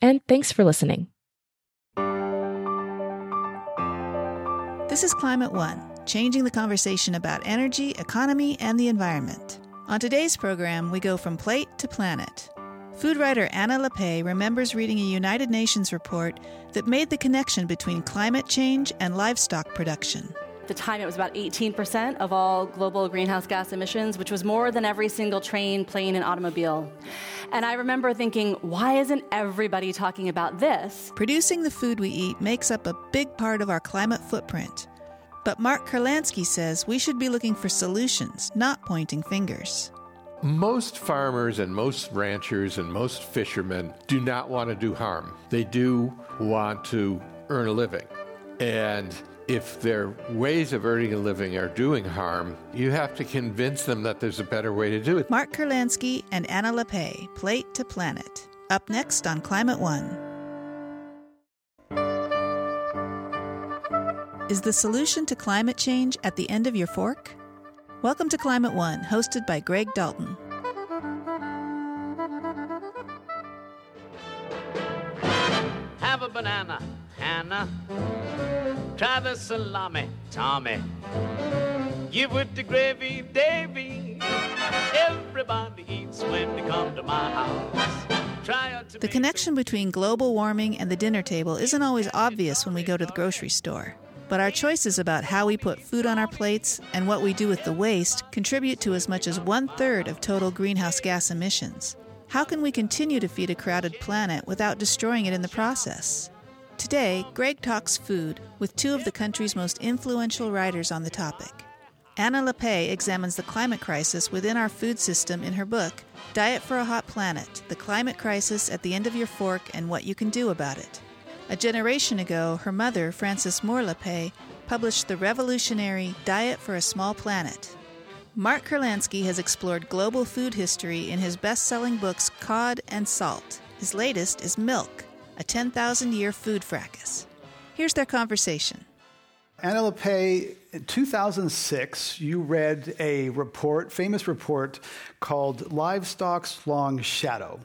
and thanks for listening. This is Climate One, changing the conversation about energy, economy, and the environment. On today's program, we go from plate to planet. Food writer Anna Lappé remembers reading a United Nations report that made the connection between climate change and livestock production. At the time, it was about 18% of all global greenhouse gas emissions, which was more than every single train, plane, and automobile. And I remember thinking, why isn't everybody talking about this? Producing the food we eat makes up a big part of our climate footprint. But Mark Kurlansky says we should be looking for solutions, not pointing fingers. Most farmers and most ranchers and most fishermen do not want to do harm. They do want to earn a living. And if their ways of earning a living are doing harm, you have to convince them that there's a better way to do it. Mark Kurlansky and Anna Lappé, Plate to Planet. Up next on Climate One. Is the solution to climate change at the end of your fork? Welcome to Climate One, hosted by Greg Dalton. Have a banana, Hannah. Try the salami, Tommy. Give with the gravy, Davy. Everybody eats when they come to my house. Try The connection between global warming and the dinner table isn't always obvious when we go to the grocery store. But our choices about how we put food on our plates and what we do with the waste contribute to as much as one third of total greenhouse gas emissions. How can we continue to feed a crowded planet without destroying it in the process? Today, Greg talks food with two of the country's most influential writers on the topic. Anna Lappé examines the climate crisis within our food system in her book, Diet for a Hot Planet The Climate Crisis at the End of Your Fork and What You Can Do About It. A generation ago, her mother, Frances Moore Lappé, published the revolutionary Diet for a Small Planet. Mark Kurlansky has explored global food history in his best selling books Cod and Salt. His latest is Milk, a 10,000 year food fracas. Here's their conversation. Anna Lappé, in 2006, you read a report, famous report, called Livestock's Long Shadow.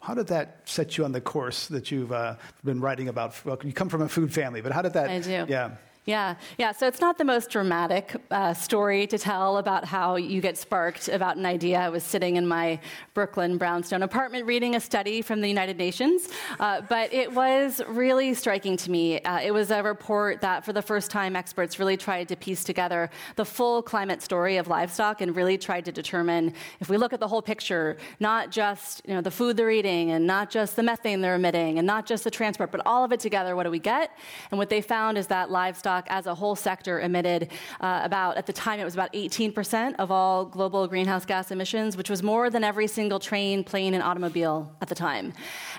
How did that set you on the course that you've uh, been writing about? Well, you come from a food family, but how did that? I do. Yeah. Yeah, yeah. So it's not the most dramatic uh, story to tell about how you get sparked about an idea. I was sitting in my Brooklyn brownstone apartment reading a study from the United Nations, uh, but it was really striking to me. Uh, it was a report that, for the first time, experts really tried to piece together the full climate story of livestock and really tried to determine if we look at the whole picture, not just you know the food they're eating and not just the methane they're emitting and not just the transport, but all of it together. What do we get? And what they found is that livestock as a whole sector emitted uh, about, at the time, it was about 18% of all global greenhouse gas emissions, which was more than every single train, plane, and automobile at the time.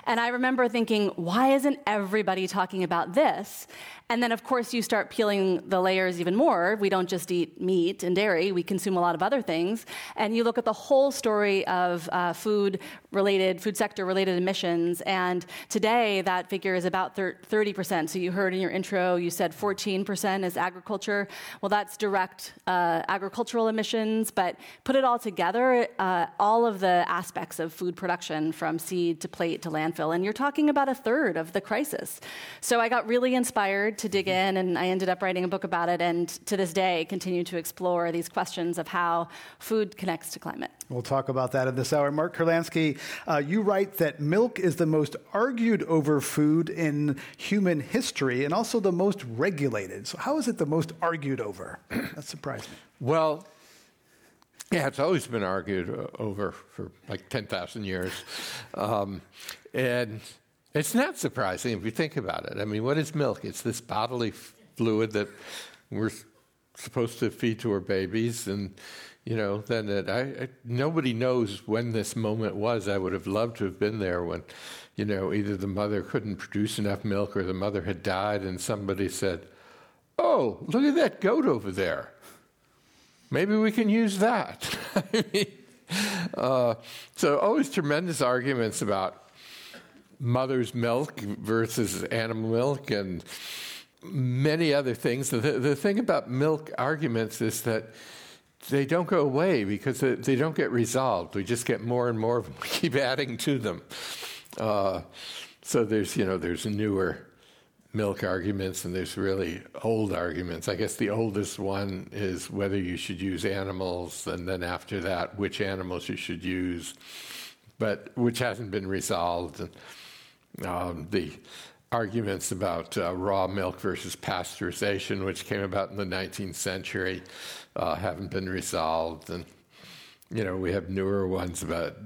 And I remember thinking, why isn't everybody talking about this? And then, of course, you start peeling the layers even more. We don't just eat meat and dairy, we consume a lot of other things. And you look at the whole story of uh, food related, food sector related emissions. And today, that figure is about 30%. So you heard in your intro, you said 14% is agriculture. Well, that's direct uh, agricultural emissions. But put it all together, uh, all of the aspects of food production from seed to plate to landfill. And you're talking about a third of the crisis. So I got really inspired to dig in, and I ended up writing a book about it, and to this day continue to explore these questions of how food connects to climate. We'll talk about that in this hour. Mark Kurlansky, uh, you write that milk is the most argued over food in human history and also the most regulated. regulated. So, how is it the most argued over? that surprised me. Well, yeah, it's always been argued over for like 10,000 years. Um, and it's not surprising if you think about it. I mean, what is milk? It's this bodily fluid that we're supposed to feed to our babies. And, you know, then it, I, I, nobody knows when this moment was. I would have loved to have been there when, you know, either the mother couldn't produce enough milk or the mother had died and somebody said, Oh, look at that goat over there. Maybe we can use that. I mean, uh, so, always tremendous arguments about mother's milk versus animal milk and many other things. The, the thing about milk arguments is that they don't go away because they, don't get resolved. We just get more and more of them. We keep adding to them. Uh, so there's, you know, there's newer milk arguments and there's really old arguments. I guess the oldest one is whether you should use animals, and then after that, which animals you should use, but which hasn't been resolved. Um, the arguments about uh, raw milk versus pasteurization, which came about in the 19th century, uh, haven't been resolved. And, you know, we have newer ones about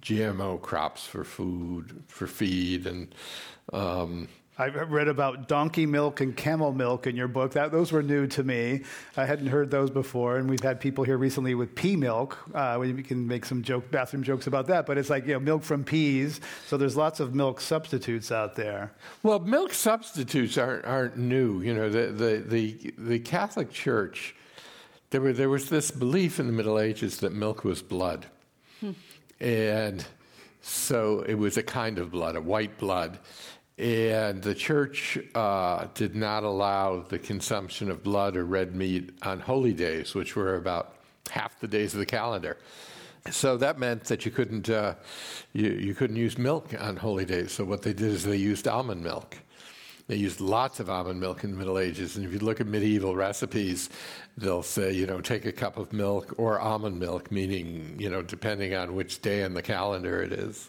GMO crops for food, for feed, and um, I read about donkey milk and camel milk in your book. That those were new to me. I hadn't heard those before, and we've had people here recently with pea milk. Uh, we can make some joke, bathroom jokes about that, but it's like you know, milk from peas. So there's lots of milk substitutes out there. Well, milk substitutes aren't aren't new. You know, the the the, the Catholic Church. There, were, there was this belief in the Middle Ages that milk was blood. Hmm. And so it was a kind of blood, a white blood. And the church uh, did not allow the consumption of blood or red meat on holy days, which were about half the days of the calendar. So that meant that you couldn't uh, you, you couldn't use milk on holy days. So what they did is they used almond milk. They used lots of almond milk in the Middle Ages, and if you look at medieval recipes, they'll say, you know, take a cup of milk or almond milk, meaning, you know, depending on which day in the calendar it is.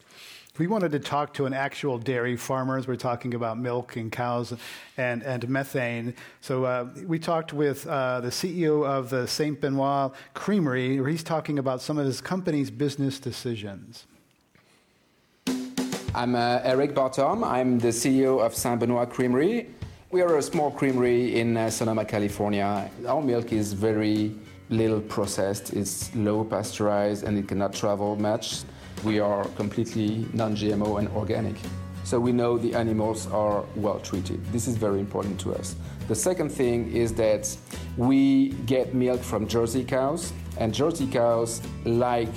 We wanted to talk to an actual dairy farmer, as we're talking about milk and cows and, and methane. So uh, we talked with uh, the CEO of the St. Benoit Creamery, where he's talking about some of his company's business decisions. I'm uh, Eric Bartom. I'm the CEO of St. Benoit Creamery. We are a small creamery in uh, Sonoma, California. Our milk is very little processed, it's low pasteurized, and it cannot travel much we are completely non GMO and organic. So we know the animals are well treated. This is very important to us. The second thing is that we get milk from Jersey cows, and Jersey cows like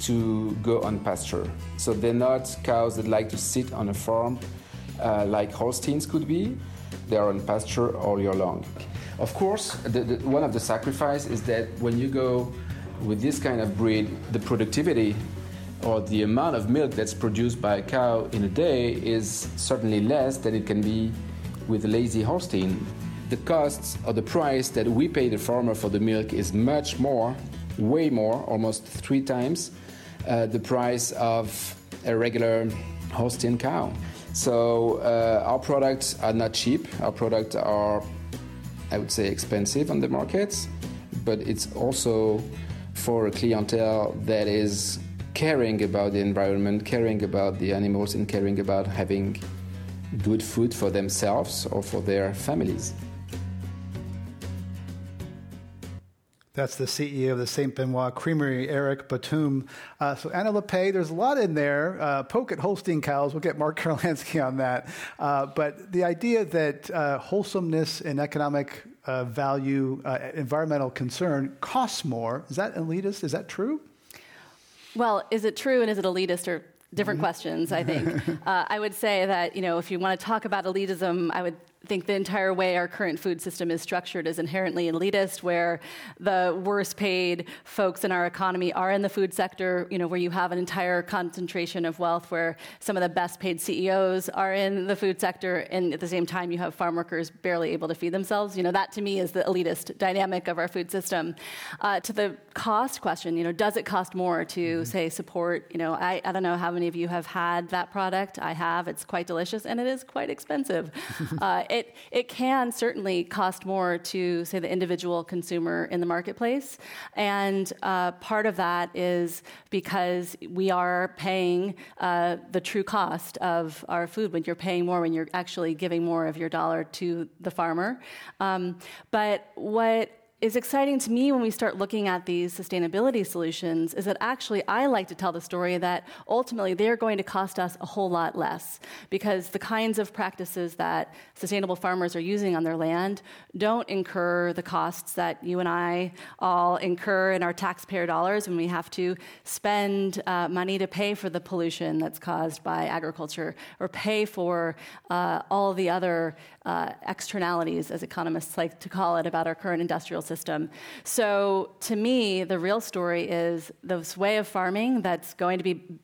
to go on pasture. So they're not cows that like to sit on a farm uh, like Holsteins could be. They are on pasture all year long. Of course, the, the, one of the sacrifices is that when you go with this kind of breed, the productivity or the amount of milk that's produced by a cow in a day is certainly less than it can be with a lazy Holstein. The cost or the price that we pay the farmer for the milk is much more, way more, almost three times uh, the price of a regular Holstein cow. So uh, our products are not cheap. Our products are, I would say, expensive on the markets, but it's also for a clientele that is caring about the environment, caring about the animals, and caring about having good food for themselves or for their families. That's the CEO of the St. Benoit Creamery, Eric Batum. Uh, so, Anna Lappé, there's a lot in there. Uh, poke at Holstein cows. We'll get Mark Kurlansky on that. Uh, but the idea that uh, wholesomeness and economic uh, value, uh, environmental concern costs more, is that elitist? Is that true? Well, is it true and is it elitist or different mm-hmm. questions, I think. uh, I would say that, you know, if you want to talk about elitism, I would think the entire way our current food system is structured is inherently elitist, where the worst paid folks in our economy are in the food sector, you know, where you have an entire concentration of wealth, where some of the best paid CEOs are in the food sector, and at the same time you have farm workers barely able to feed themselves. You know, that to me is the elitist dynamic of our food system. Uh, to the cost question, you know, does it cost more to, mm-hmm. say, support, you know, I, I don't know how many of you have had that product. I have. It's quite delicious, and it is quite expensive. uh, it, it can certainly cost more to, say, the individual consumer in the marketplace. And uh, part of that is because we are paying uh, the true cost of our food when you're paying more, when you're actually giving more of your dollar to the farmer. Um, but what is exciting to me when we start looking at these sustainability solutions is that actually I like to tell the story that ultimately they're going to cost us a whole lot less because the kinds of practices that sustainable farmers are using on their land don't incur the costs that you and I all incur in our taxpayer dollars when we have to spend uh, money to pay for the pollution that's caused by agriculture or pay for uh, all the other uh, externalities, as economists like to call it, about our current industrial system. So to me, the real story is this way of farming that's going to be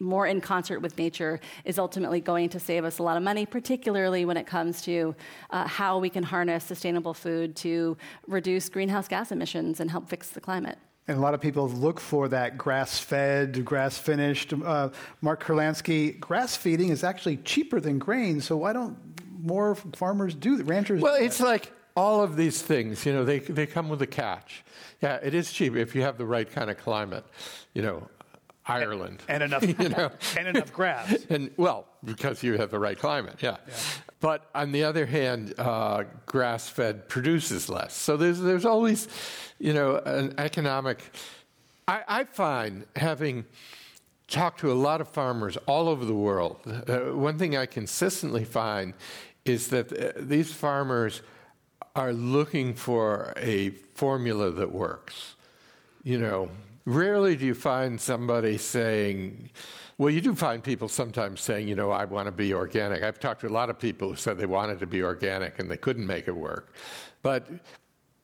more in concert with nature is ultimately going to save us a lot of money, particularly when it comes to uh, how we can harness sustainable food to reduce greenhouse gas emissions and help fix the climate. And a lot of people look for that grass fed, grass finished. Uh, Mark Kurlansky, grass feeding is actually cheaper than grain, so why don't more farmers do that? Ranchers? Well, it's like all of these things, you know, they, they come with a catch. Yeah, it is cheap if you have the right kind of climate. You know, Ireland. And, and enough, you know, and enough grass. And well, because you have the right climate, yeah. yeah. But on the other hand, uh, grass-fed produces less. So there's there's always, you know, an economic. I, I find having talked to a lot of farmers all over the world, uh, one thing I consistently find is that uh, these farmers are looking for a formula that works. You know, rarely do you find somebody saying, well, you do find people sometimes saying, you know, I want to be organic. I've talked to a lot of people who said they wanted to be organic and they couldn't make it work. But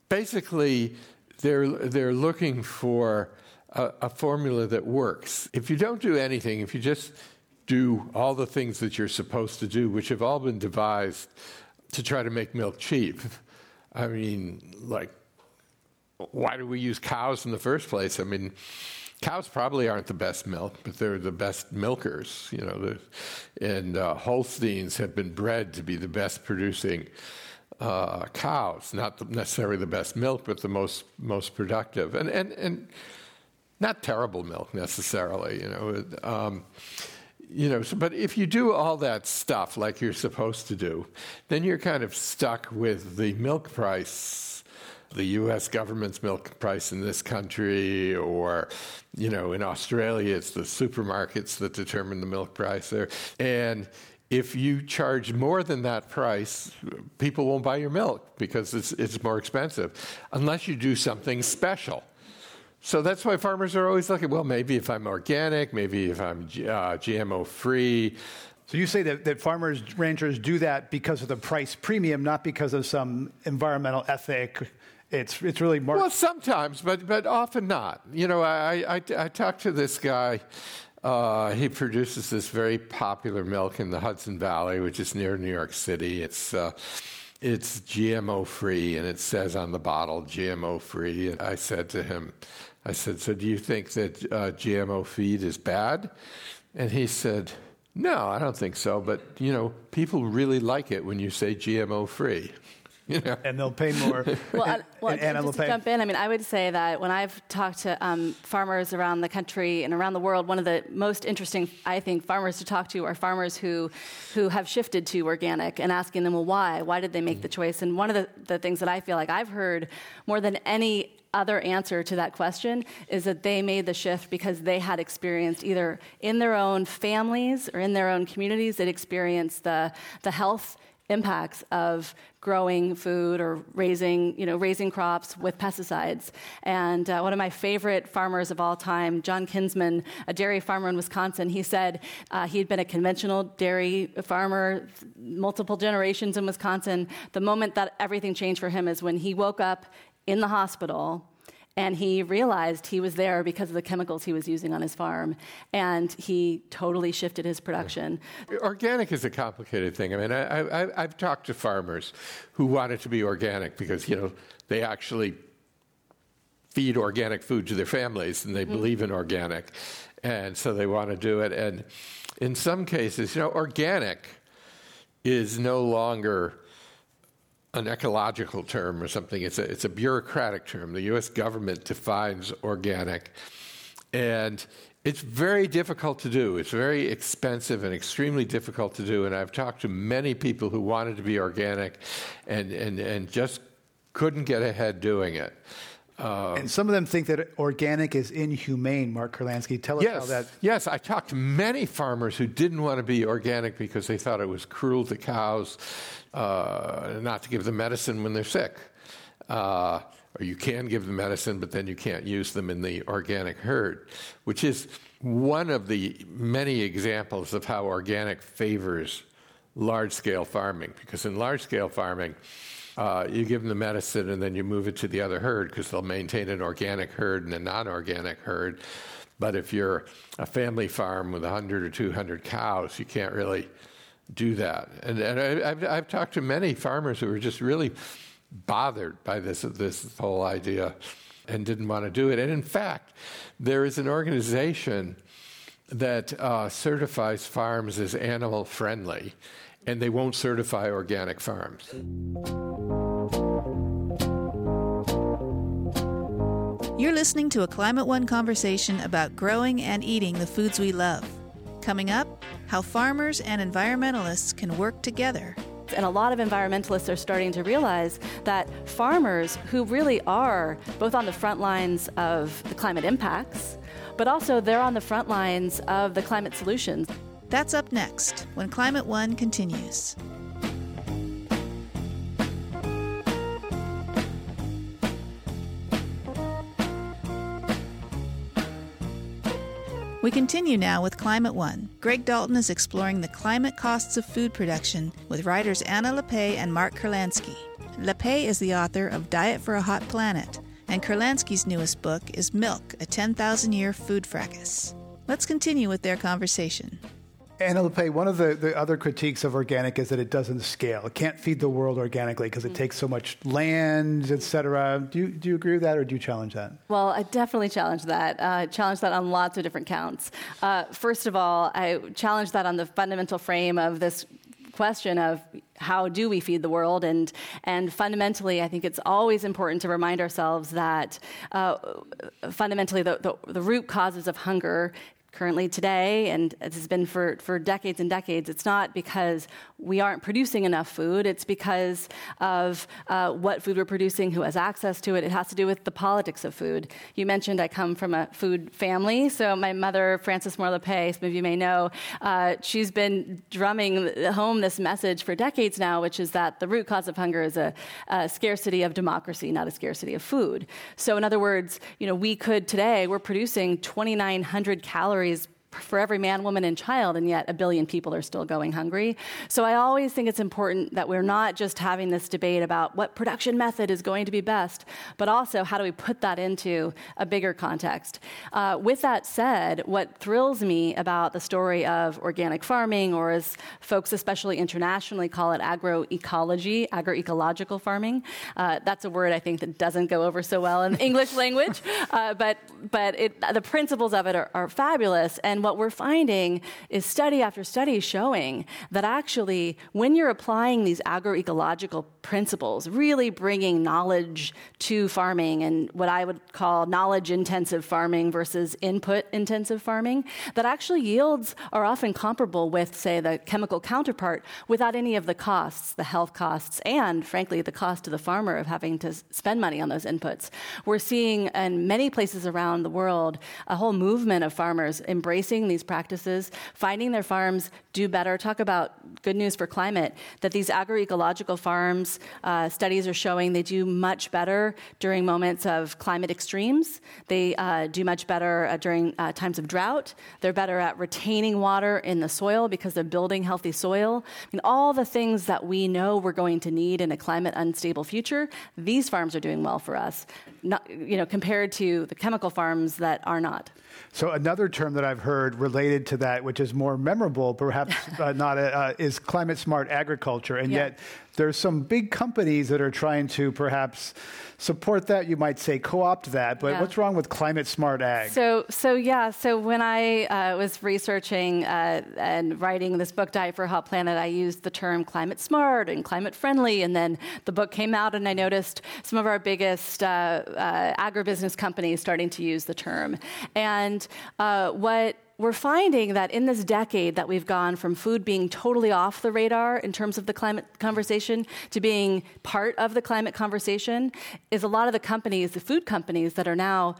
basically, they're, they're looking for a, a formula that works. If you don't do anything, if you just do all the things that you're supposed to do, which have all been devised to try to make milk cheap, I mean, like, why do we use cows in the first place? I mean, cows probably aren't the best milk, but they're the best milkers, you know. And uh, Holsteins have been bred to be the best producing uh, cows, not necessarily the best milk, but the most most productive, and and and not terrible milk necessarily, you know. Um, you know, so, but if you do all that stuff like you're supposed to do, then you're kind of stuck with the milk price, the U.S. government's milk price in this country, or, you know, in Australia, it's the supermarkets that determine the milk price there. And if you charge more than that price, people won't buy your milk because it's, it's more expensive, unless you do something special. So that's why farmers are always looking, well, maybe if I'm organic, maybe if I'm uh, GMO free. So you say that, that farmers, ranchers do that because of the price premium, not because of some environmental ethic. It's, it's really more. Well, sometimes, but, but often not. You know, I, I, I talked to this guy. Uh, he produces this very popular milk in the Hudson Valley, which is near New York City. It's. Uh, it's GMO free, and it says on the bottle GMO free. And I said to him, I said, So do you think that uh, GMO feed is bad? And he said, No, I don't think so. But, you know, people really like it when you say GMO free. You know? And they'll pay more. well, and, well and, just to pay. jump in, I mean, I would say that when I've talked to um, farmers around the country and around the world, one of the most interesting, I think, farmers to talk to are farmers who, who have shifted to organic and asking them, well, why? Why did they make the choice? And one of the, the things that I feel like I've heard more than any other answer to that question is that they made the shift because they had experienced either in their own families or in their own communities, they'd experienced the, the health impacts of growing food or raising, you know, raising crops with pesticides. And uh, one of my favorite farmers of all time, John Kinsman, a dairy farmer in Wisconsin, he said uh, he had been a conventional dairy farmer, multiple generations in Wisconsin. The moment that everything changed for him is when he woke up in the hospital and he realized he was there because of the chemicals he was using on his farm and he totally shifted his production. Organic is a complicated thing. I mean I, have talked to farmers who wanted to be organic because you know they actually feed organic food to their families and they mm-hmm. believe in organic and so they want to do it. And in some cases you know organic is no longer an ecological term or something. It's a, it's a bureaucratic term. The U.S. government defines organic. And it's very difficult to do. It's very expensive and extremely difficult to do. And I've talked to many people who wanted to be organic and, and, and just couldn't get ahead doing it. Uh, and some of them think that organic is inhumane. Mark Kurlansky, tell us yes, how that. Yes, I talked to many farmers who didn't want to be organic because they thought it was cruel to cows uh, not to give them medicine when they're sick. Uh, or you can give them medicine, but then you can't use them in the organic herd, which is one of the many examples of how organic favors large scale farming. Because in large scale farming, uh, you give them the medicine and then you move it to the other herd because they'll maintain an organic herd and a non organic herd. But if you're a family farm with 100 or 200 cows, you can't really do that. And, and I, have I've talked to many farmers who are just really bothered by this, this whole idea and didn't want to do it. And in fact, there is an organization that uh, certifies farms as animal friendly, and they won't certify organic farms. You're listening to a Climate One conversation about growing and eating the foods we love. Coming up, how farmers and environmentalists can work together and a lot of environmentalists are starting to realize that farmers who really are both on the front lines of the climate impacts, but also they're on the front lines of the climate solutions. That's up next when Climate One continues. We continue now with Climate One. Greg Dalton is exploring the climate costs of food production with writers Anna Lappé and Mark Kurlansky. Lappé is the author of Diet for a Hot Planet, and Kurlansky's newest book is Milk, a 10,000 year food fracas. Let's continue with their conversation. Anna Lappé, one of the, the other critiques of organic is that it doesn't scale. It can't feed the world organically because it mm. takes so much land, et cetera. Do you, do you agree with that or do you challenge that? Well, I definitely challenge that. Uh, challenge that on lots of different counts. Uh, first of all, I challenge that on the fundamental frame of this question of how do we feed the world and and fundamentally I think it's always important to remind ourselves that uh, fundamentally the, the, the root causes of hunger currently today, and it has been for, for decades and decades, it's not because we aren't producing enough food, it's because of uh, what food we're producing, who has access to it. It has to do with the politics of food. You mentioned I come from a food family, so my mother, Frances Moore some of you may know, uh, she's been drumming home this message for decades now, which is that the root cause of hunger is a, a scarcity of democracy, not a scarcity of food. So, in other words, you know, we could today, we're producing 2,900 calories calories for every man, woman, and child, and yet a billion people are still going hungry. So I always think it's important that we're not just having this debate about what production method is going to be best, but also how do we put that into a bigger context. Uh, with that said, what thrills me about the story of organic farming, or as folks especially internationally call it agroecology, agroecological farming, uh, that's a word I think that doesn't go over so well in the English language, uh, but, but it, the principles of it are, are fabulous. And and what we're finding is study after study showing that actually, when you're applying these agroecological principles, really bringing knowledge to farming and what I would call knowledge intensive farming versus input intensive farming, that actually yields are often comparable with, say, the chemical counterpart without any of the costs, the health costs, and frankly, the cost to the farmer of having to spend money on those inputs. We're seeing in many places around the world a whole movement of farmers embracing embracing these practices, finding their farms do better. Talk about good news for climate that these agroecological farms, uh, studies are showing they do much better during moments of climate extremes. They uh, do much better uh, during uh, times of drought. They're better at retaining water in the soil because they're building healthy soil. I mean, all the things that we know we're going to need in a climate unstable future, these farms are doing well for us, not, you know, compared to the chemical farms that are not. So another term that I've heard related to that, which is more memorable, perhaps uh, not, uh, is climate smart agriculture, and yeah. yet there's some big companies that are trying to perhaps support that. You might say co-opt that, but Yeah. what's wrong with climate smart ag? So, so yeah. So when I uh, was researching uh, and writing this book, Diet for a Hot Planet, I used the term climate smart and climate friendly, and then the book came out, and I noticed some of our biggest uh, uh, agribusiness companies starting to use the term. And uh, what we're finding that in this decade that we've gone from food being totally off the radar in terms of the climate conversation to being part of the climate conversation is a lot of the companies, the food companies that are now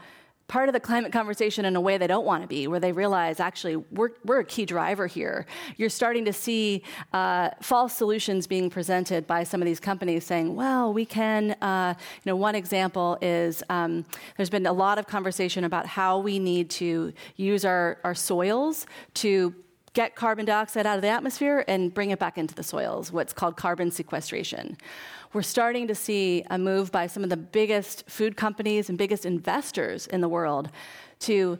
part of the climate conversation in a way they don't want to be, where they realize actually we're, we're a key driver here. You're starting to see uh, false solutions being presented by some of these companies saying, well, we can, uh, you know, one example is um, there's been a lot of conversation about how we need to use our, our soils to get carbon dioxide out of the atmosphere and bring it back into the soils, what's called carbon sequestration. We're starting to see a move by some of the biggest food companies and biggest investors in the world to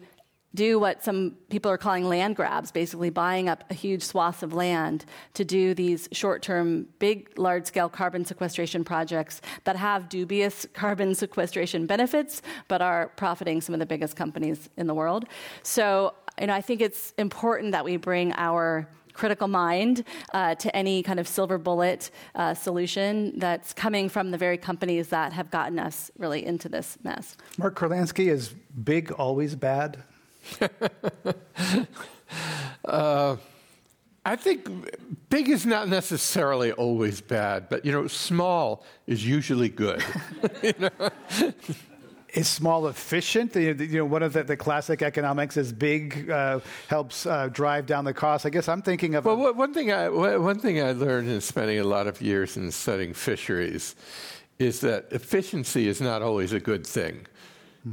do what some people are calling land grabs, basically buying up a huge swath of land to do these short term, big, large scale carbon sequestration projects that have dubious carbon sequestration benefits, but are profiting some of the biggest companies in the world. So, you know, I think it's important that we bring our critical mind uh, to any kind of silver bullet uh, solution that's coming from the very companies that have gotten us really into this mess. Mark Kurlansky, is big always bad? I think big is not necessarily always bad, but you know, small is usually good. Is small efficient? You know, one of the, the classic economics is big uh, helps uh, drive down the cost. I guess I'm thinking of well, what- one thing I one thing I learned in spending a lot of years in studying fisheries is that efficiency is not always a good thing.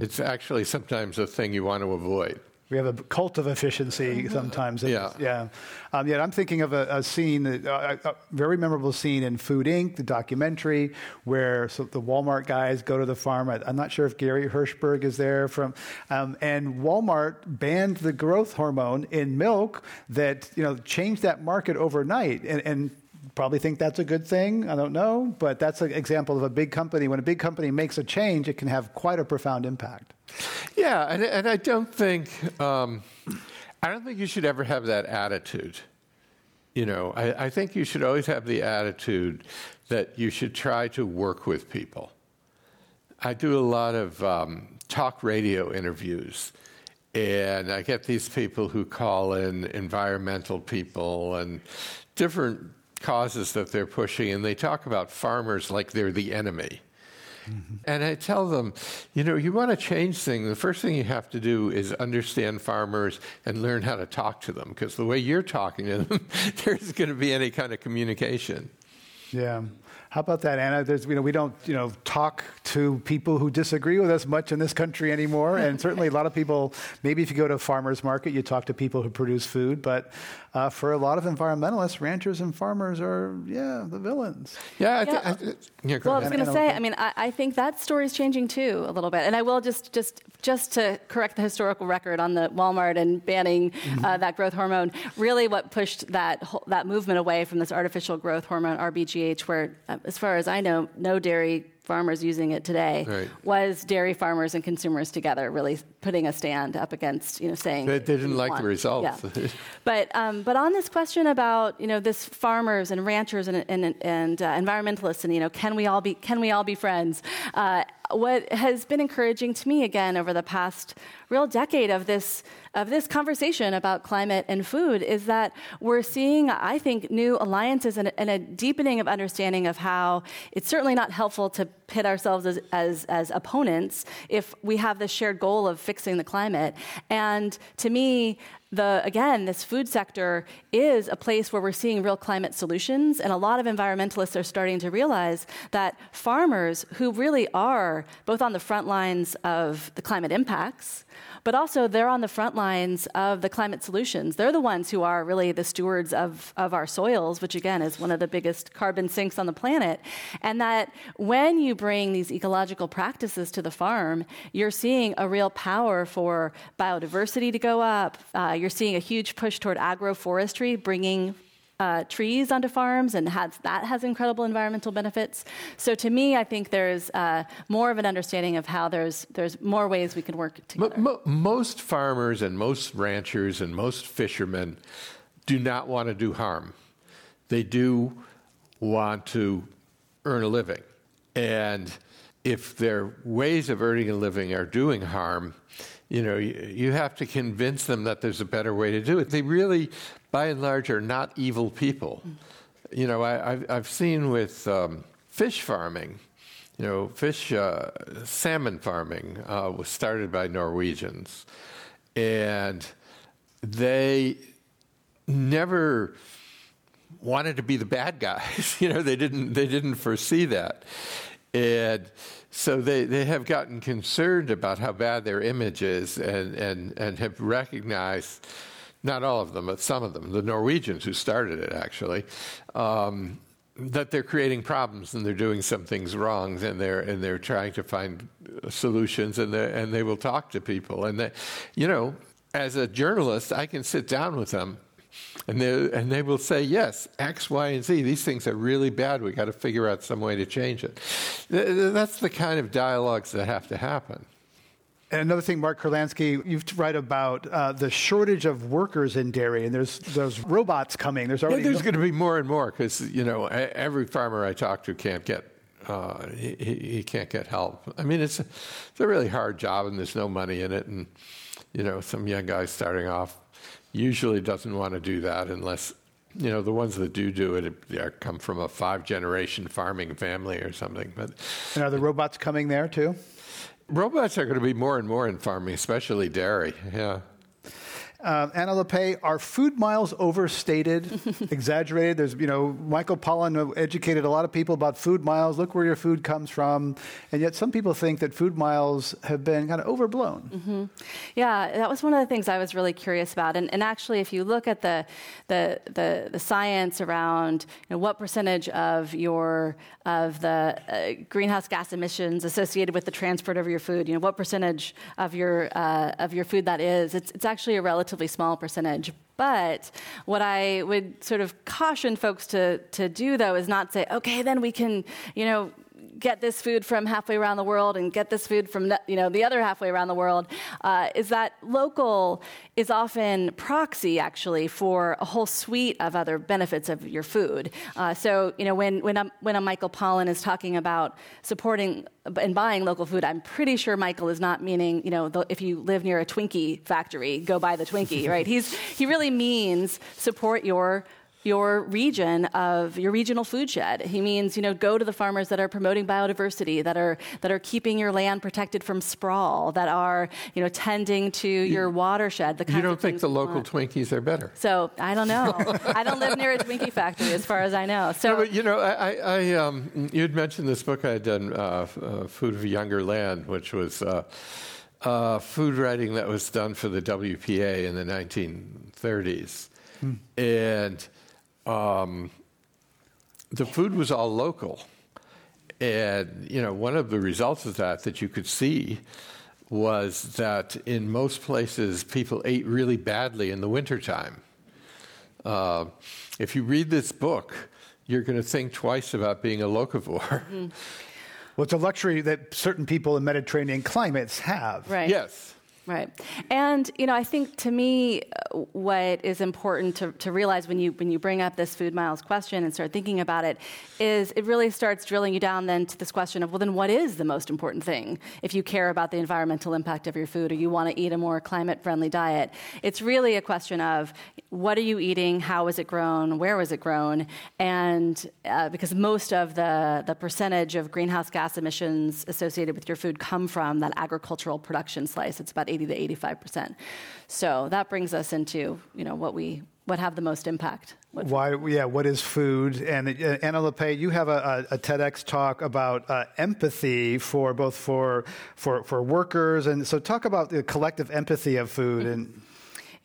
It's actually sometimes a thing you want to avoid. We have a cult of efficiency sometimes. Yeah. yeah. Um, yet I'm thinking of a, a scene, that, uh, a very memorable scene in Food Inc., the documentary, where so the Walmart guys go to the farm. I, I'm not sure if Gary Hirshberg is there from, um, and Walmart banned the growth hormone in milk that you know changed that market overnight, and. and Probably think that's a good thing. I don't know, but that's an example of a big company. When a big company makes a change, it can have quite a profound impact. Yeah, and, and I don't think um, I don't think you should ever have that attitude. You know, I, I think you should always have the attitude that you should try to work with people. I do a lot of um, talk radio interviews, and I get these people who call in environmental people and different causes that they're pushing, and they talk about farmers like they're the enemy. Mm-hmm. And I tell them, you know, you want to change things, the first thing you have to do is understand farmers and learn how to talk to them, because the way you're talking to them, there isn't going to be any kind of communication. Yeah. How about that, Anna? There's, you know, we don't, you know, talk to people who disagree with us much in this country anymore, and certainly a lot of people. Maybe if you go to a farmers market, you talk to people who produce food, but uh, for a lot of environmentalists, ranchers and farmers are, yeah, the villains. Yeah, I thi- Yeah. I thi- yeah, go Well, I was going to say, I mean, I, I think that story's changing too a little bit, and I will just just just to correct the historical record on the Walmart and banning uh, that growth hormone. Really, what pushed that whole, that movement away from this artificial growth hormone RBGH, where, uh, as far as I know, no dairy farmers using it today, Right. was dairy farmers and consumers together really putting a stand up against, you know, saying They- they didn't like the results. Yeah. But um, but on this question about you know this farmers and ranchers and and, and uh, environmentalists and you know can we all be can we all be friends? Uh, what has been encouraging to me again over the past real decade of this of this conversation about climate and food is that we're seeing I think new alliances and, and a deepening of understanding of how it's certainly not helpful to pit ourselves as, as as opponents if we have this shared goal of fixing the climate. And to me the again this food sector is a place where we're seeing real climate solutions and a lot of environmentalists are starting to realize that farmers who really are both on the front lines of the climate impacts but also they're on the front lines of the climate solutions. They're the ones who are really the stewards of, of our soils which again is one of the biggest carbon sinks on the planet. And that when you bring these ecological practices to the farm you're seeing a real power for biodiversity to go up. Uh, you're seeing a huge push toward agroforestry, bringing uh, trees onto farms, and has, that has incredible environmental benefits. So to me, I think there's uh, more of an understanding of how there's there's more ways we can work together. Mo- most farmers and most ranchers and most fishermen do not want to do harm. They do want to earn a living, and if their ways of earning a living are doing harm, you know, you, have to convince them that there's a better way to do it. They really, by and large, are not evil people. You know, I, have seen with um, fish farming, you know, fish uh, salmon farming uh, was started by Norwegians, and they never wanted to be the bad guys. you know, they didn't they didn't foresee that, and so they, they have gotten concerned about how bad their image is and, and, and have recognized, not all of them, but some of them, the Norwegians who started it actually, um, that they're creating problems and they're doing some things wrong and they're, and they're trying to find solutions and, and they will talk to people. And, they, you know, as a journalist, I can sit down with them and they, and they will say, yes, X, Y, and Z, these things are really bad. We've got to figure out some way to change it. That's the kind of dialogues that have to happen. And another thing, Mark Kurlansky, you write about uh, the shortage of workers in dairy, and there's those robots coming. There's already yeah, there's going to be more and more because you know every farmer I talk to can't get uh, he, he, can't get help. I mean, it's a, it's a really hard job, and there's no money in it, and you know some young guys starting off usually doesn't want to do that unless you know the ones that do do it come from a five generation farming family or something but and are the robots coming there too? Robots are going to be more and more in farming especially dairy yeah uh, Anna Lappé, are food miles overstated, exaggerated? There's, you know, Michael Pollan educated a lot of people about food miles. Look where your food comes from, and yet some people think that food miles have been kind of overblown. Mm-hmm. Yeah, that was one of the things I was really curious about. And, and actually, if you look at the the the, the science around you know, what percentage of your of the uh, greenhouse gas emissions associated with the transport of your food, you know, what percentage of your uh, of your food that is, it's it's actually a relative relatively small percentage. But what I would sort of caution folks to, to do, though, is not say, okay, then we can, you know, get this food from halfway around the world and get this food from you know the other halfway around the world uh, is that local is often proxy actually for a whole suite of other benefits of your food. Uh, so you know when when a, when a Michael Pollan is talking about supporting and buying local food, I'm pretty sure Michael is not meaning you know the, if you live near a Twinkie factory, go buy the Twinkie, right? He's he really means support your your region of your regional food shed. He means, you know, go to the farmers that are promoting biodiversity, that are that are keeping your land protected from sprawl, that are, you know, tending to you, your watershed. The you don't think the local want. Twinkies are better? So I don't know. I don't live near a Twinkie factory, as far as I know. So, no, but you know, I, I um, you'd mentioned this book I had done, uh, uh, Food of a Younger Land, which was. Uh, uh, food writing that was done for the WPA in the 1930s. Hmm. And um, the food was all local. And, you know, one of the results of that that you could see was that in most places people ate really badly in the wintertime. Uh, if you read this book, you're going to think twice about being a locavore. Mm-hmm. Well, it's a luxury that certain people in Mediterranean climates have. Right. Yes. Right. And, you know, I think to me, uh, what is important to, to realize when you, when you bring up this food miles question and start thinking about it is it really starts drilling you down then to this question of, well, then what is the most important thing if you care about the environmental impact of your food or you want to eat a more climate friendly diet? It's really a question of what are you eating? How was it grown? Where was it grown? And uh, because most of the, the percentage of greenhouse gas emissions associated with your food come from that agricultural production slice. It's about 80 to 85 percent. So that brings us into you know what we what have the most impact. Why? Yeah. What is food? And uh, Anna Lappé, you have a, a, a TEDx talk about uh, empathy for both for for for workers, and so talk about the collective empathy of food and.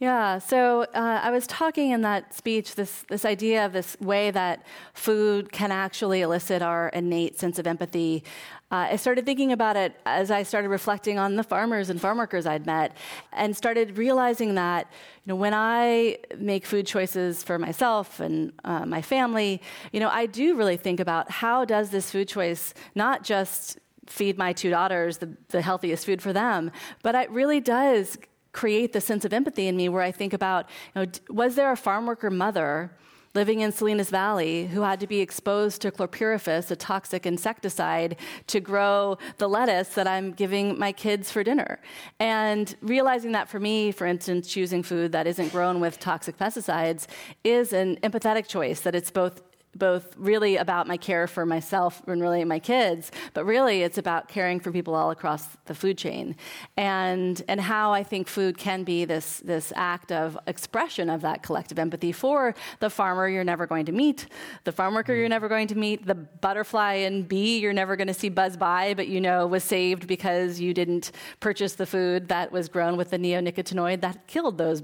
Yeah, so uh, I was talking in that speech this this idea of this way that food can actually elicit our innate sense of empathy. Uh, I started thinking about it as I started reflecting on the farmers and farm workers I'd met, and started realizing that you know when I make food choices for myself and uh, my family, you know I do really think about how does this food choice not just feed my two daughters the, the healthiest food for them, but it really does create the sense of empathy in me where I think about, you know, was there a farm worker mother living in Salinas Valley who had to be exposed to chlorpyrifos, a toxic insecticide, to grow the lettuce that I'm giving my kids for dinner. And realizing that for me, for instance, choosing food that isn't grown with toxic pesticides is an empathetic choice, that it's both both really about my care for myself and really my kids, but really it's about caring for people all across the food chain, and and how I think food can be this this act of expression of that collective empathy for the farmer you're never going to meet, the farm worker you're mm. never going to meet, the butterfly and bee you're never going to see buzz by, but you know was saved because you didn't purchase the food that was grown with the neonicotinoid that killed those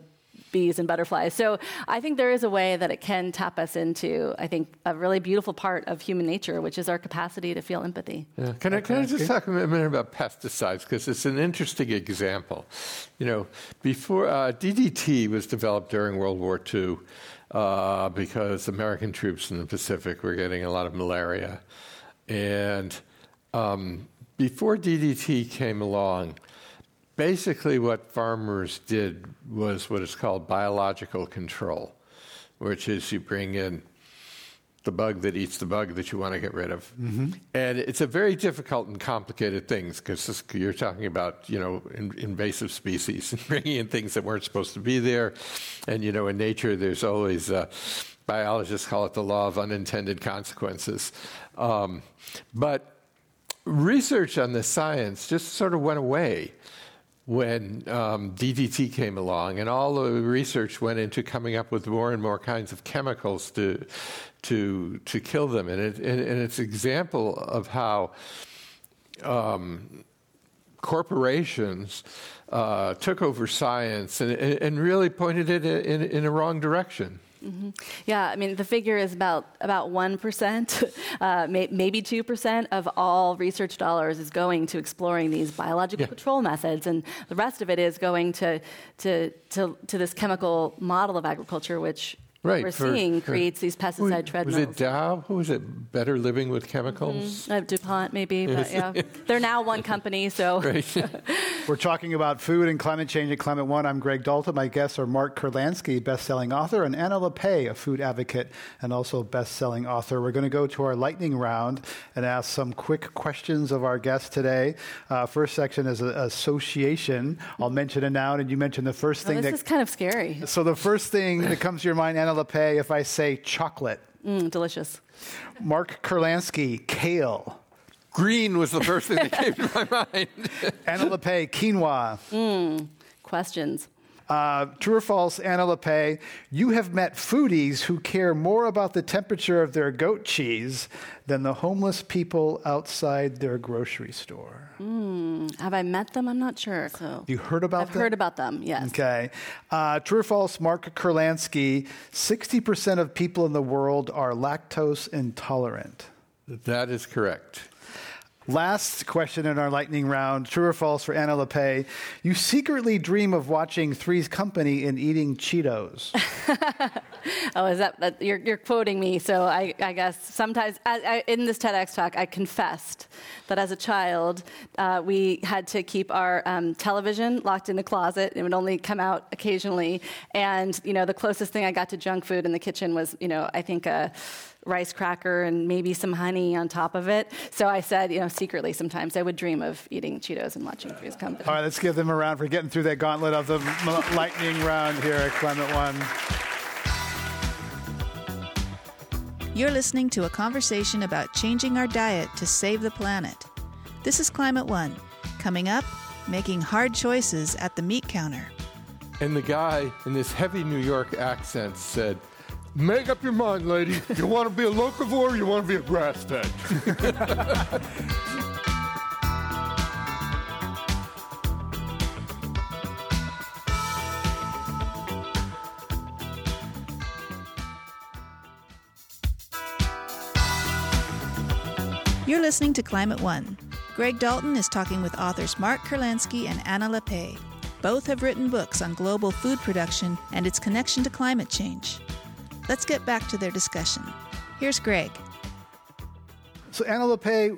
bees and butterflies. So I think there is a way that it can tap us into, I think, a really beautiful part of human nature, which is our capacity to feel empathy. Yeah. Can, I, can I just talk a minute about pesticides? Because it's an interesting example. You know, before uh, DDT was developed during World War II uh, because American troops in the Pacific were getting a lot of malaria. And um, before DDT came along, basically what farmers did was what is called biological control, which is you bring in the bug that eats the bug that you want to get rid of. Mm-hmm. And it's a very difficult and complicated thing because you're talking about, you know, in, invasive species and bringing in things that weren't supposed to be there. And, you know, in nature, there's always, uh, biologists call it the law of unintended consequences. Um, but research on this science just sort of went away when um, DDT came along, and all the research went into coming up with more and more kinds of chemicals to to to kill them, and, it, and, and it's an example of how um, corporations uh, took over science and, and, really pointed it in, in a wrong direction. Mm-hmm. Yeah, I mean the figure is about about one percent, uh, may, maybe two percent of all research dollars is going to exploring these biological yeah. control methods, and the rest of it is going to to to, to this chemical model of agriculture, which right, we're for, seeing creates these pesticide treadmills. Was it Dow? Who was it? Better Living with Chemicals? Mm-hmm. Uh, DuPont, maybe, but yeah. They're now one company, so. we're talking about food and climate change at Climate One. I'm Greg Dalton. My guests are Mark Kurlansky, best-selling author, and Anna Lappé, a food advocate and also best-selling author. We're going to go to our lightning round and ask some quick questions of our guests today. Uh, first section is association. I'll mention a noun, and you mentioned the first thing. Oh, this that, is kind of scary. So the first thing that comes to your mind, Anna Anna Lappé if I say chocolate? Mm, delicious. Mark Kurlansky, kale. Green was the first thing that came to my mind. Anna Lappé, quinoa. Mm, questions. Uh, true or false, Anna Lappé, you have met foodies who care more about the temperature of their goat cheese than the homeless people outside their grocery store. Mm, have I met them? I'm not sure. So you heard about them? I've them? heard about them. Yes. Okay. Uh, true or false, Mark Kurlansky, 60% of people in the world are lactose intolerant. That is correct. Last question in our lightning round true or false for Anna Lappé. You secretly dream of watching Three's Company and eating Cheetos. oh, is that, that you're, you're, quoting me? So I, I guess sometimes I, I, in this TEDx talk, I confessed that as a child, uh, we had to keep our um, television locked in a closet. It would only come out occasionally. And, you know, the closest thing I got to junk food in the kitchen was, you know, I think a rice cracker and maybe some honey on top of it. So I said, you know, secretly sometimes I would dream of eating Cheetos and watching Three's Company. All right, let's give them a round for getting through that gauntlet of the lightning round here at Climate One. You're listening to a conversation about changing our diet to save the planet. This is Climate One. Coming up, making hard choices at the meat counter. And the guy in this heavy New York accent said, Make up your mind, lady. You want to be a locavore, you want to be a grass fed. You're listening to Climate One. Greg Dalton is talking with authors Mark Kurlansky and Anna Lappé, Both have written books on global food production and its connection to climate change. Let's get back to their discussion. Here's Greg. So, Anna Lappé,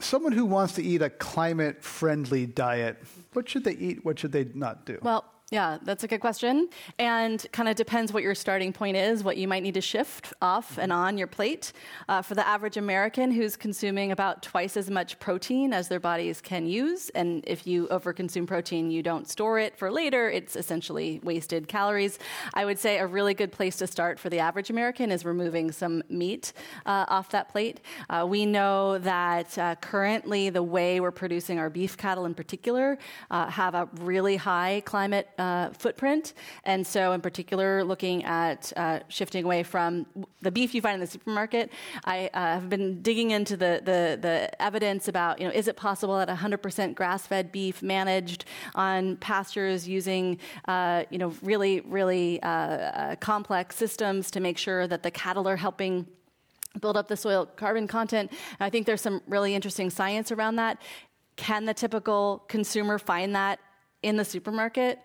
someone who wants to eat a climate friendly diet, what should they eat? What should they not do? Well, yeah, that's a good question. And kind of depends what your starting point is, what you might need to shift off and on your plate. Uh, for the average American who's consuming about twice as much protein as their bodies can use, and if you overconsume protein, you don't store it for later, it's essentially wasted calories. I would say a really good place to start for the average American is removing some meat uh, off that plate. Uh, we know that uh, currently the way we're producing our beef cattle in particular uh, have a really high climate uh, footprint. And so, in particular, looking at uh, shifting away from the beef you find in the supermarket, I uh, have been digging into the, the, the, evidence about, you know, is it possible that 100% grass fed beef managed on pastures using, uh, you know, really, really uh, complex systems to make sure that the cattle are helping build up the soil carbon content. I think there's some really interesting science around that. Can the typical consumer find that in the supermarket?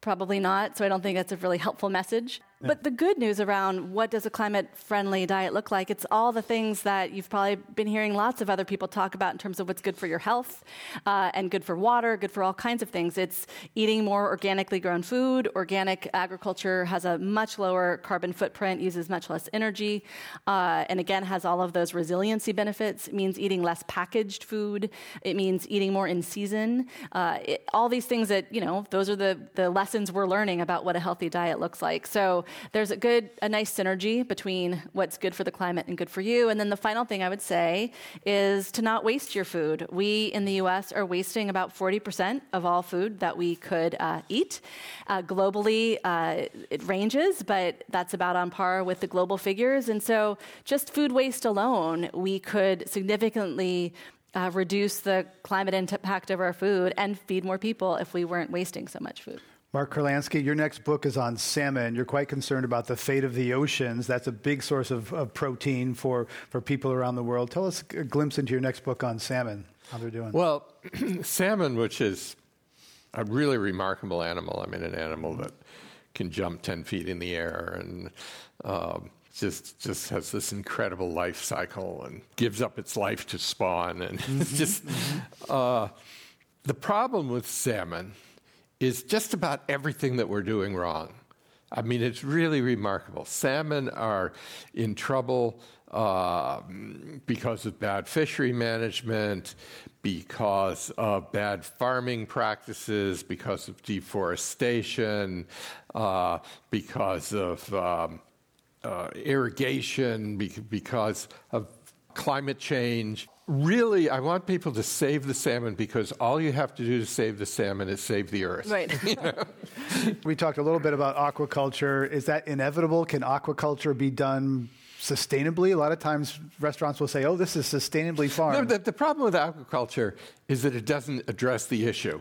Probably not, so I don't think that's a really helpful message. But the good news around what does a climate friendly diet look like, it's all the things that you've probably been hearing lots of other people talk about in terms of what's good for your health uh, and good for water, good for all kinds of things. It's eating more organically grown food. Organic agriculture has a much lower carbon footprint, uses much less energy, uh, and again has all of those resiliency benefits. It means eating less packaged food. It means eating more in season. Uh, it, all these things that, you know, those are the, the lessons we're learning about what a healthy diet looks like. So there's a good, a nice synergy between what's good for the climate and good for you. And then the final thing I would say is to not waste your food. We in the U.S. are wasting about 40% of all food that we could uh, eat. Uh, globally, uh, it ranges, but that's about on par with the global figures. And so, just food waste alone, we could significantly uh, reduce the climate impact of our food and feed more people if we weren't wasting so much food. Mark Kurlansky, your next book is on salmon. You're quite concerned about the fate of the oceans. That's a big source of, of protein for, for people around the world. Tell us a glimpse into your next book on salmon, how they're doing. Well, salmon, which is a really remarkable animal, I mean, an animal that can jump 10 feet in the air and um, just just has this incredible life cycle and gives up its life to spawn. And it's just uh, the problem with salmon is just about everything that we're doing wrong. I mean, it's really remarkable. Salmon are in trouble uh, because of bad fishery management, because of bad farming practices, because of deforestation, uh, because of um, uh, irrigation, because of climate change really, I want people to save the salmon because all you have to do to save the salmon is save the earth. Right. we talked a little bit about aquaculture. Is that inevitable? Can aquaculture be done sustainably? A lot of times restaurants will say, oh, this is sustainably farmed. No, the, the problem with aquaculture is that it doesn't address the issue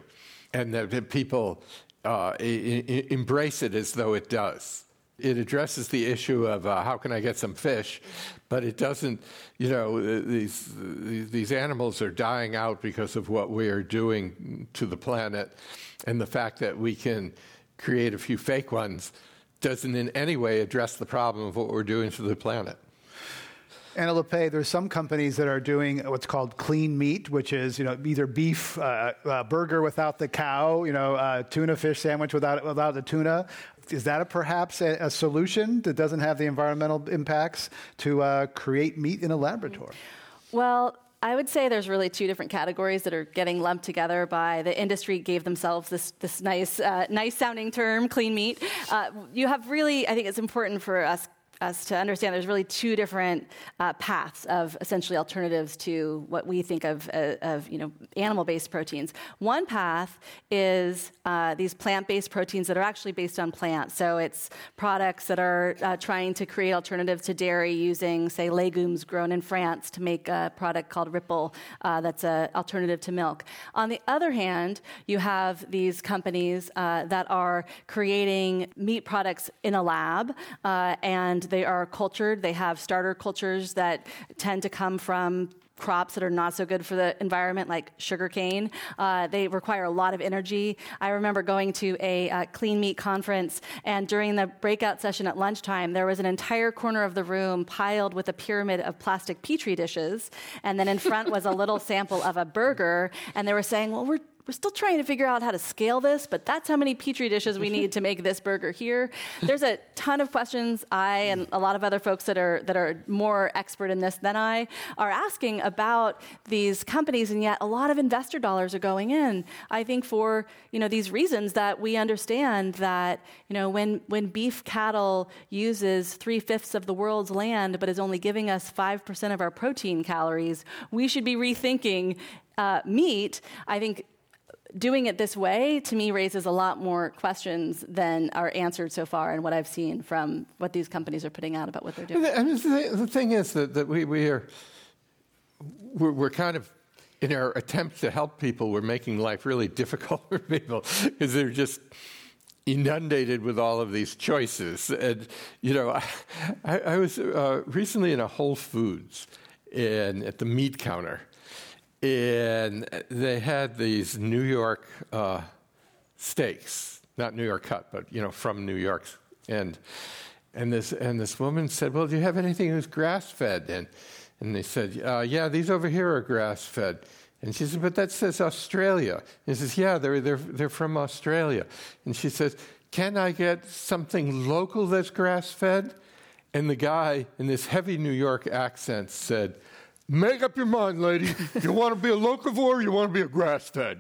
and that, that people uh, I- I- embrace it as though it does it addresses the issue of uh, how can I get some fish, but it doesn't. You know, these these animals are dying out because of what we are doing to the planet, and the fact that we can create a few fake ones doesn't in any way address the problem of what we're doing to the planet. Lappé, there's some companies that are doing what's called clean meat, which is you know either beef uh, uh, burger without the cow, you know uh, tuna fish sandwich without without the tuna. Is that a, perhaps a, a, solution that doesn't have the environmental impacts to uh, create meat in a laboratory? Well. I would say there's really two different categories that are getting lumped together by the industry gave themselves this this nice uh, nice sounding term, clean meat. Uh, you have really, I think it's important for us us to understand there's really two different uh, paths of essentially alternatives to what we think of, uh, of you know, animal-based proteins. One path is uh, these plant-based proteins that are actually based on plants. So it's products that are uh, trying to create alternatives to dairy using, say, legumes grown in France to make a product called Ripple uh, that's an alternative to milk. On the other hand, you have these companies uh, that are creating meat products in a lab and they are cultured. They have starter cultures that tend to come from crops that are not so good for the environment, like sugarcane. Uh, they require a lot of energy. I remember going to a uh, clean meat conference, and during the breakout session at lunchtime, there was an entire corner of the room piled with a pyramid of plastic petri dishes, and then in front was a little sample of a burger, and they were saying, "Well, we're we're still trying to figure out how to scale this, but that's how many petri dishes we need to make this burger here. There's a ton of questions I and a lot of other folks that are that are more expert in this than I are asking about these companies, and yet a lot of investor dollars are going in. I think for you know these reasons that we understand that you know when when beef cattle uses three fifths of the world's land, but is only giving us five percent of our protein calories, we should be rethinking uh, meat. I think doing it this way to me raises a lot more questions than are answered so far and what I've seen from what these companies are putting out about what they're doing. And the, the thing is that, that we, we are we're, we're kind of in our attempt to help people, we're making life really difficult for people because they're just inundated with all of these choices. And, you know, I, I was uh, recently in a Whole Foods and at the meat counter and they had these New York uh, steaks, not New York cut, but you know from New York, and and this and this woman said, "Well, do you have anything that's grass fed?" And and they said, uh, "Yeah, these over here are grass fed." And she said, "But that says Australia." And he says, "Yeah, they're they're they're from Australia." And she says, "Can I get something local that's grass fed?" And the guy in this heavy New York accent said. Make up your mind, lady. You want to be a locavore, or you want to be a grass fed.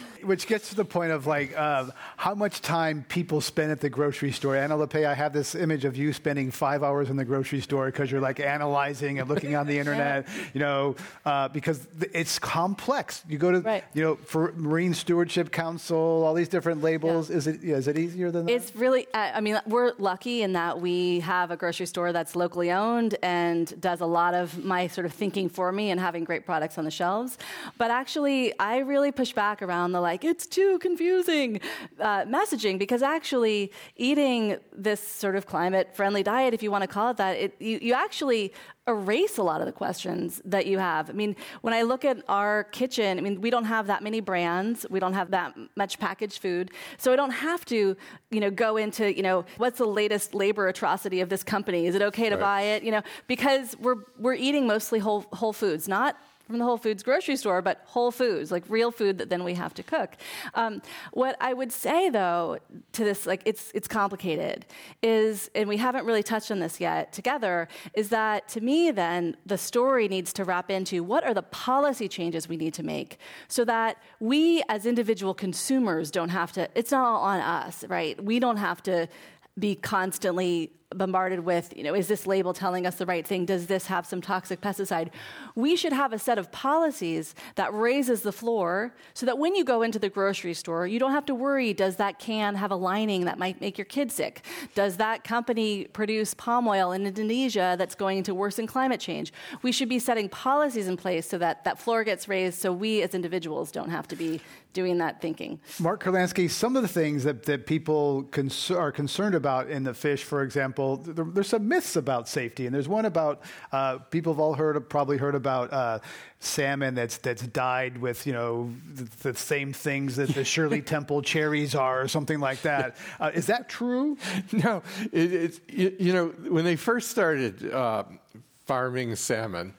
which gets to the point of like uh, how much time people spend at the grocery store. Anna Lappé, I have this image of you spending five hours in the grocery store because you're like analyzing and looking on the internet, you know, uh, because it's complex. You go to, right. you know, for Marine Stewardship Council, all these different labels. Yeah. Is it yeah, is it easier than that? It's really. Uh, I mean, we're lucky in that we have a grocery store that's locally owned and does a lot of my sort of thinking for me and having great products on the shelves. But actually, I really push back around the like, it's too confusing uh, messaging because actually eating this sort of climate friendly diet, if you want to call it that, it, you, you actually erase a lot of the questions that you have. I mean, when I look at our kitchen, I mean, we don't have that many brands, we don't have that much packaged food, so I don't have to, you know, go into, you know, what's the latest labor atrocity of this company? Is it okay to right. buy it? You know, because we're we're eating mostly whole whole foods, not from the Whole Foods grocery store, but whole foods, like real food that then we have to cook. Um, what I would say, though, to this, like it's it's complicated, is, and we haven't really touched on this yet together, is that to me, then the story needs to wrap into what are the policy changes we need to make so that we as individual consumers don't have to. It's not all on us, right? We don't have to be constantly bombarded with, you know, is this label telling us the right thing? Does this have some toxic pesticide? We should have a set of policies that raises the floor so that when you go into the grocery store, you don't have to worry, does that can have a lining that might make your kid sick? Does that company produce palm oil in Indonesia that's going to worsen climate change? We should be setting policies in place so that that floor gets raised so we as individuals don't have to be doing that thinking. Mark Kurlansky, some of the things that, that people cons- are concerned about in the fish, for example, there, there's some myths about safety, and there's one about uh, people have all heard, probably heard about uh, salmon that's that's dyed with you know the, the same things that the Shirley Temple cherries are, or something like that. Uh, is that true? No, it, it's you know when they first started uh, farming salmon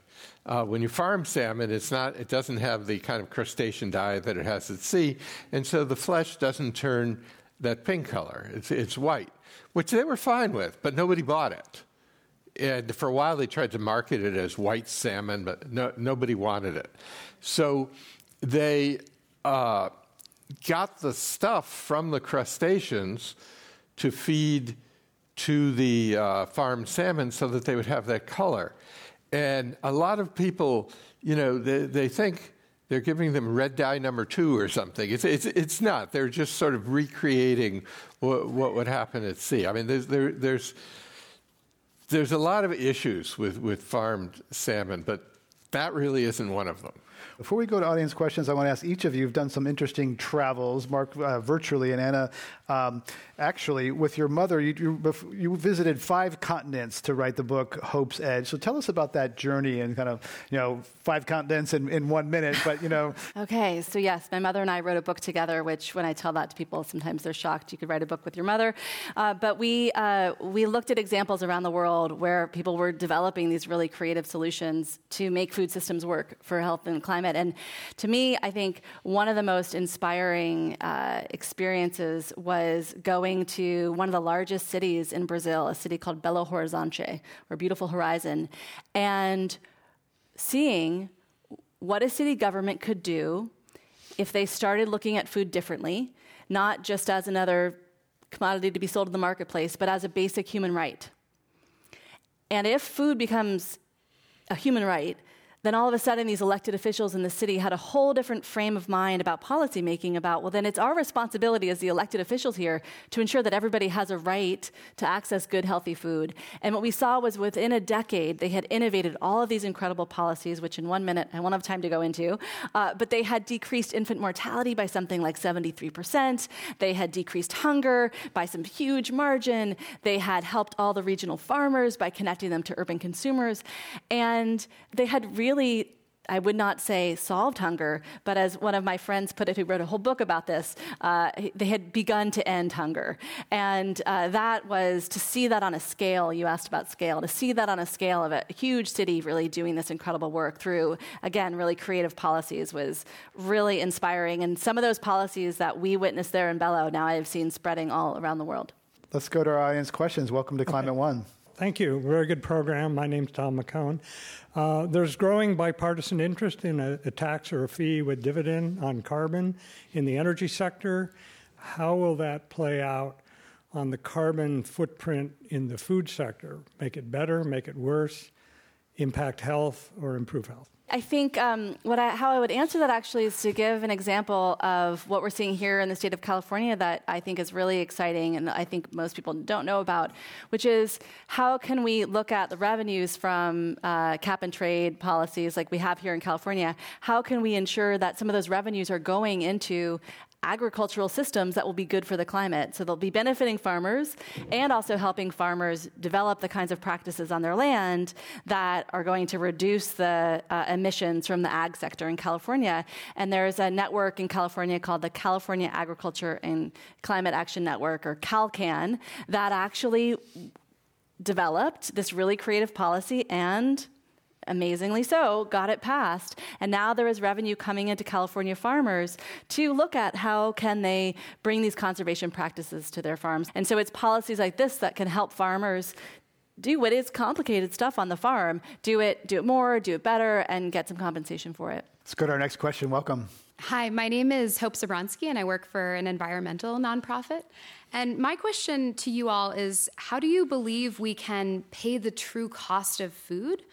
uh, when you farm salmon, it's not, it doesn't have the kind of crustacean diet that it has at sea, and so the flesh doesn't turn that pink color. It's, it's white, which they were fine with, but nobody bought it. And for a while, they tried to market it as white salmon, but no, nobody wanted it. So they uh, got the stuff from the crustaceans to feed to the uh, farmed salmon so that they would have that color. And a lot of people, you know, they, they think they're giving them red dye number two or something. It's, it's, it's not. They're just sort of recreating what, what would happen at sea. I mean, there's, there, there's, there's a lot of issues with, with farmed salmon, but that really isn't one of them. Before we go to audience questions, I want to ask each of you. You've done some interesting travels, Mark, uh, virtually, and Anna, um, actually, with your mother. You, you, you, visited five continents to write the book Hope's Edge. So tell us about that journey and kind of, you know, five continents in, in one minute. But you know. okay, so yes, my mother and I wrote a book together. Which, when I tell that to people, sometimes they're shocked. You could write a book with your mother, uh, but we uh, we looked at examples around the world where people were developing these really creative solutions to make food systems work for health and climate it. And to me, I think one of the most inspiring uh, experiences was going to one of the largest cities in Brazil, a city called Belo Horizonte, or Beautiful Horizon, and seeing what a city government could do if they started looking at food differently, not just as another commodity to be sold in the marketplace, but as a basic human right. And if food becomes a human right, then all of a sudden these elected officials in the city had a whole different frame of mind about policymaking about well then it's our responsibility as the elected officials here to ensure that everybody has a right to access good healthy food. And what we saw was within a decade they had innovated all of these incredible policies which in one minute i won't have time to go into uh, but they had decreased infant mortality by something like 73% they had decreased hunger by some huge margin. They had helped all the regional farmers by connecting them to urban consumers. And they had really really I would not say solved hunger, but as one of my friends put it, who wrote a whole book about this, uh, they had begun to end hunger. And uh, that was to see that on a scale, you asked about scale, to see that on a scale of a huge city really doing this incredible work through, again, really creative policies was really inspiring. And some of those policies that we witnessed there in Belo, now I have seen spreading all around the world. Let's go to our audience questions. Welcome to Climate okay. One. Thank you. Very good program. My name's Tom McCone. Uh, there's growing bipartisan interest in a, a, tax or a fee with dividend on carbon in the energy sector. How will that play out on the carbon footprint in the food sector? Make it better, make it worse, impact health, or improve health? I think um, what I, how I would answer that actually is to give an example of what we're seeing here in the state of California that I think is really exciting and I think most people don't know about, which is how can we look at the revenues from uh, cap and trade policies like we have here in California? How can we ensure that some of those revenues are going into agricultural systems that will be good for the climate. So they'll be benefiting farmers and also helping farmers develop the kinds of practices on their land that are going to reduce the uh, emissions from the ag sector in California. And there's a network in California called the California Agriculture and Climate Action Network, or CalCAN, that actually developed this really creative policy and amazingly so, got it passed. And now there is revenue coming into California farmers to look at how can they bring these conservation practices to their farms. And so it's policies like this that can help farmers do what is complicated stuff on the farm, do it, do it more, do it better, and get some compensation for it. Let's go to our next question. Welcome. Hi, my name is Hope Zabronsky, and I work for an environmental nonprofit. And my question to you all is how do you believe we can pay the true cost of food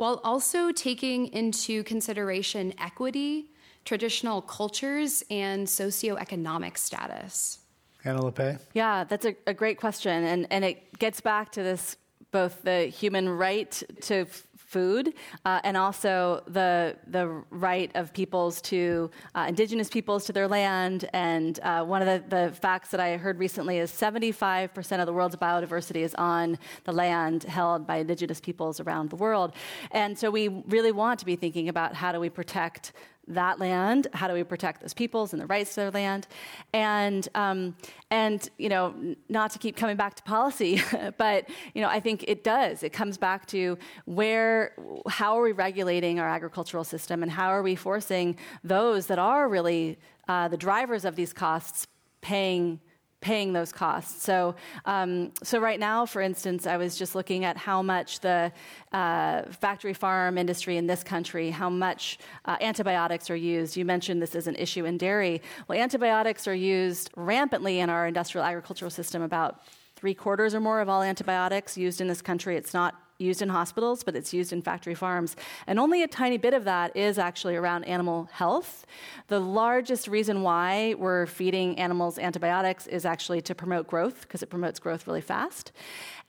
while also taking into consideration equity, traditional cultures, and socioeconomic status? Anna Lappé? Yeah, that's a, a great question. And, and it gets back to this both the human right to food uh, and also the the right of peoples to uh, indigenous peoples to their land. And uh, one of the, the facts that I heard recently is 75% of the world's biodiversity is on the land held by indigenous peoples around the world. And so we really want to be thinking about how do we protect that land? How do we protect those peoples and the rights to their land? And um, and you know, not to keep coming back to policy, but you know, I think it does. It comes back to where, how are we regulating our agricultural system, and how are we forcing those that are really uh, the drivers of these costs paying paying those costs. So, um, so right now, for instance, I was just looking at how much the uh, factory farm industry in this country, how much uh, antibiotics are used. You mentioned this is an issue in dairy. Well, antibiotics are used rampantly in our industrial agricultural system. About three quarters or more of all antibiotics used in this country. It's not used in hospitals, but it's used in factory farms. And only a tiny bit of that is actually around animal health. The largest reason why we're feeding animals antibiotics is actually to promote growth, because it promotes growth really fast.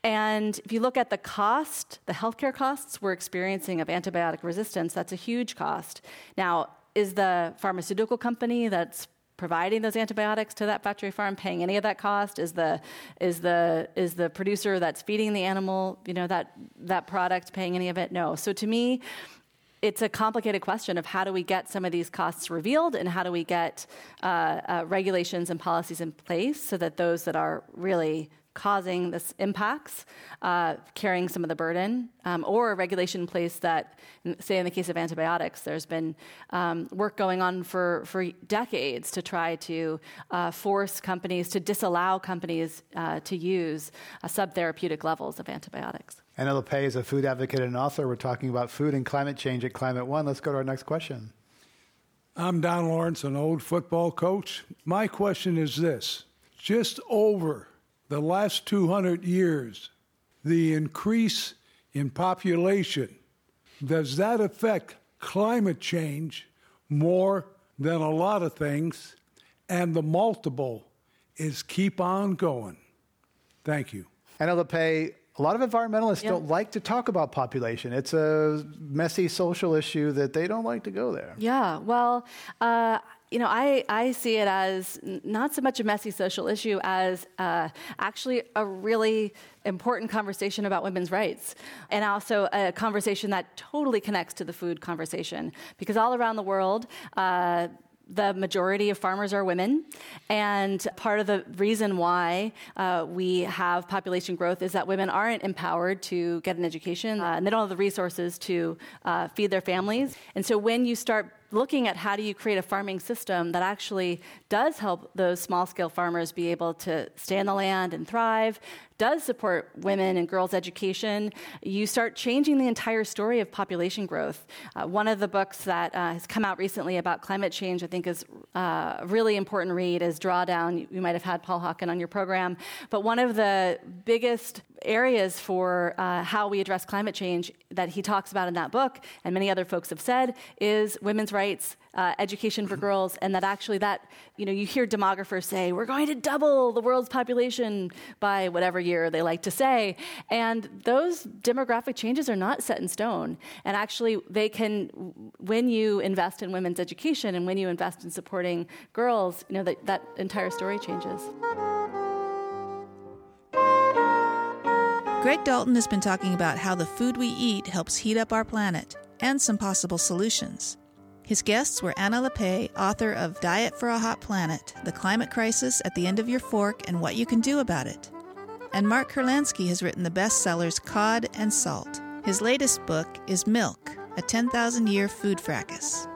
And if you look at the cost, the healthcare costs we're experiencing of antibiotic resistance, that's a huge cost. Now, is the pharmaceutical company that's providing those antibiotics to that factory farm paying any of that cost? Is the is the is the producer that's feeding the animal you know that that product paying any of it? No. So to me it's a complicated question of how do we get some of these costs revealed and how do we get uh, uh, regulations and policies in place so that those that are really causing this impacts, uh, carrying some of the burden, um, or a regulation in place that, say, in the case of antibiotics, there's been um, work going on for, for decades to try to uh, force companies to disallow companies uh, to use uh, subtherapeutic levels of antibiotics. Anna Lappé is a food advocate and author. We're talking about food and climate change at Climate One. Let's go to our next question. I'm Don Lawrence, an old football coach. My question is this just over the last 200 years, the increase in population, does that affect climate change more than a lot of things? And the multiple is keep on going. Thank you. Anna Lappé, a lot of environmentalists Yeah. don't like to talk about population. It's a messy social issue that they don't like to go there. Yeah, well, uh, you know, I, I see it as not so much a messy social issue as uh, actually a really important conversation about women's rights, and also a conversation that totally connects to the food conversation. Because all around the world, uh, the majority of farmers are women, and part of the reason why uh, we have population growth is that women aren't empowered to get an education, uh, and they don't have the resources to uh, feed their families. And so, when you start looking at how do you create a farming system that actually does help those small scale farmers be able to stay on the land and thrive, does support women and girls' education, you start changing the entire story of population growth. Uh, one of the books that uh, has come out recently about climate change, I think, is uh, a really important read, is Drawdown. You, might have had Paul Hawken on your program. But one of the biggest areas for uh, how we address climate change that he talks about in that book, and many other folks have said, is women's rights, uh, education for girls, and that actually that you know you hear demographers say we're going to double the world's population by whatever year they like to say, and those demographic changes are not set in stone, and actually they can when you invest in women's education and when you invest in supporting girls, you know that that entire story changes. Greg Dalton has been talking about how the food we eat helps heat up our planet and some possible solutions. His guests were Anna Lappé, author of Diet for a Hot Planet The Climate Crisis at the End of Your Fork and What You Can Do About It. And Mark Kurlansky has written the bestsellers Cod and Salt. His latest book is Milk A 10,000 Year Food Fracas.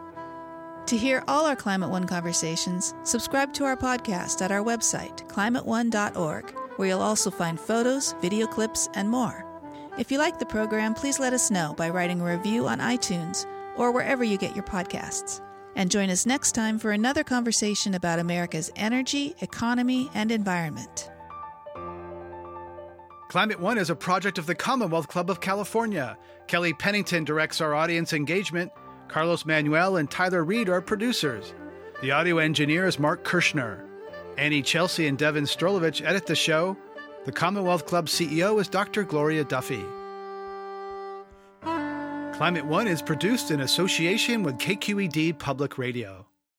To hear all our Climate One conversations, subscribe to our podcast at our website, climateone.org, where you'll also find photos, video clips, and more. If you like the program, please let us know by writing a review on iTunes or wherever you get your podcasts. And join us next time for another conversation about America's energy, economy, and environment. Climate One is a project of the Commonwealth Club of California. Kelly Pennington directs our audience engagement. Carlos Manuel and Tyler Reed are producers. The audio engineer is Mark Kirschner. Annie Chelsea and Devon Strolovitch edit the show. The Commonwealth Club CEO is Dr. Gloria Duffy. Climate One is produced in association with KQED Public Radio.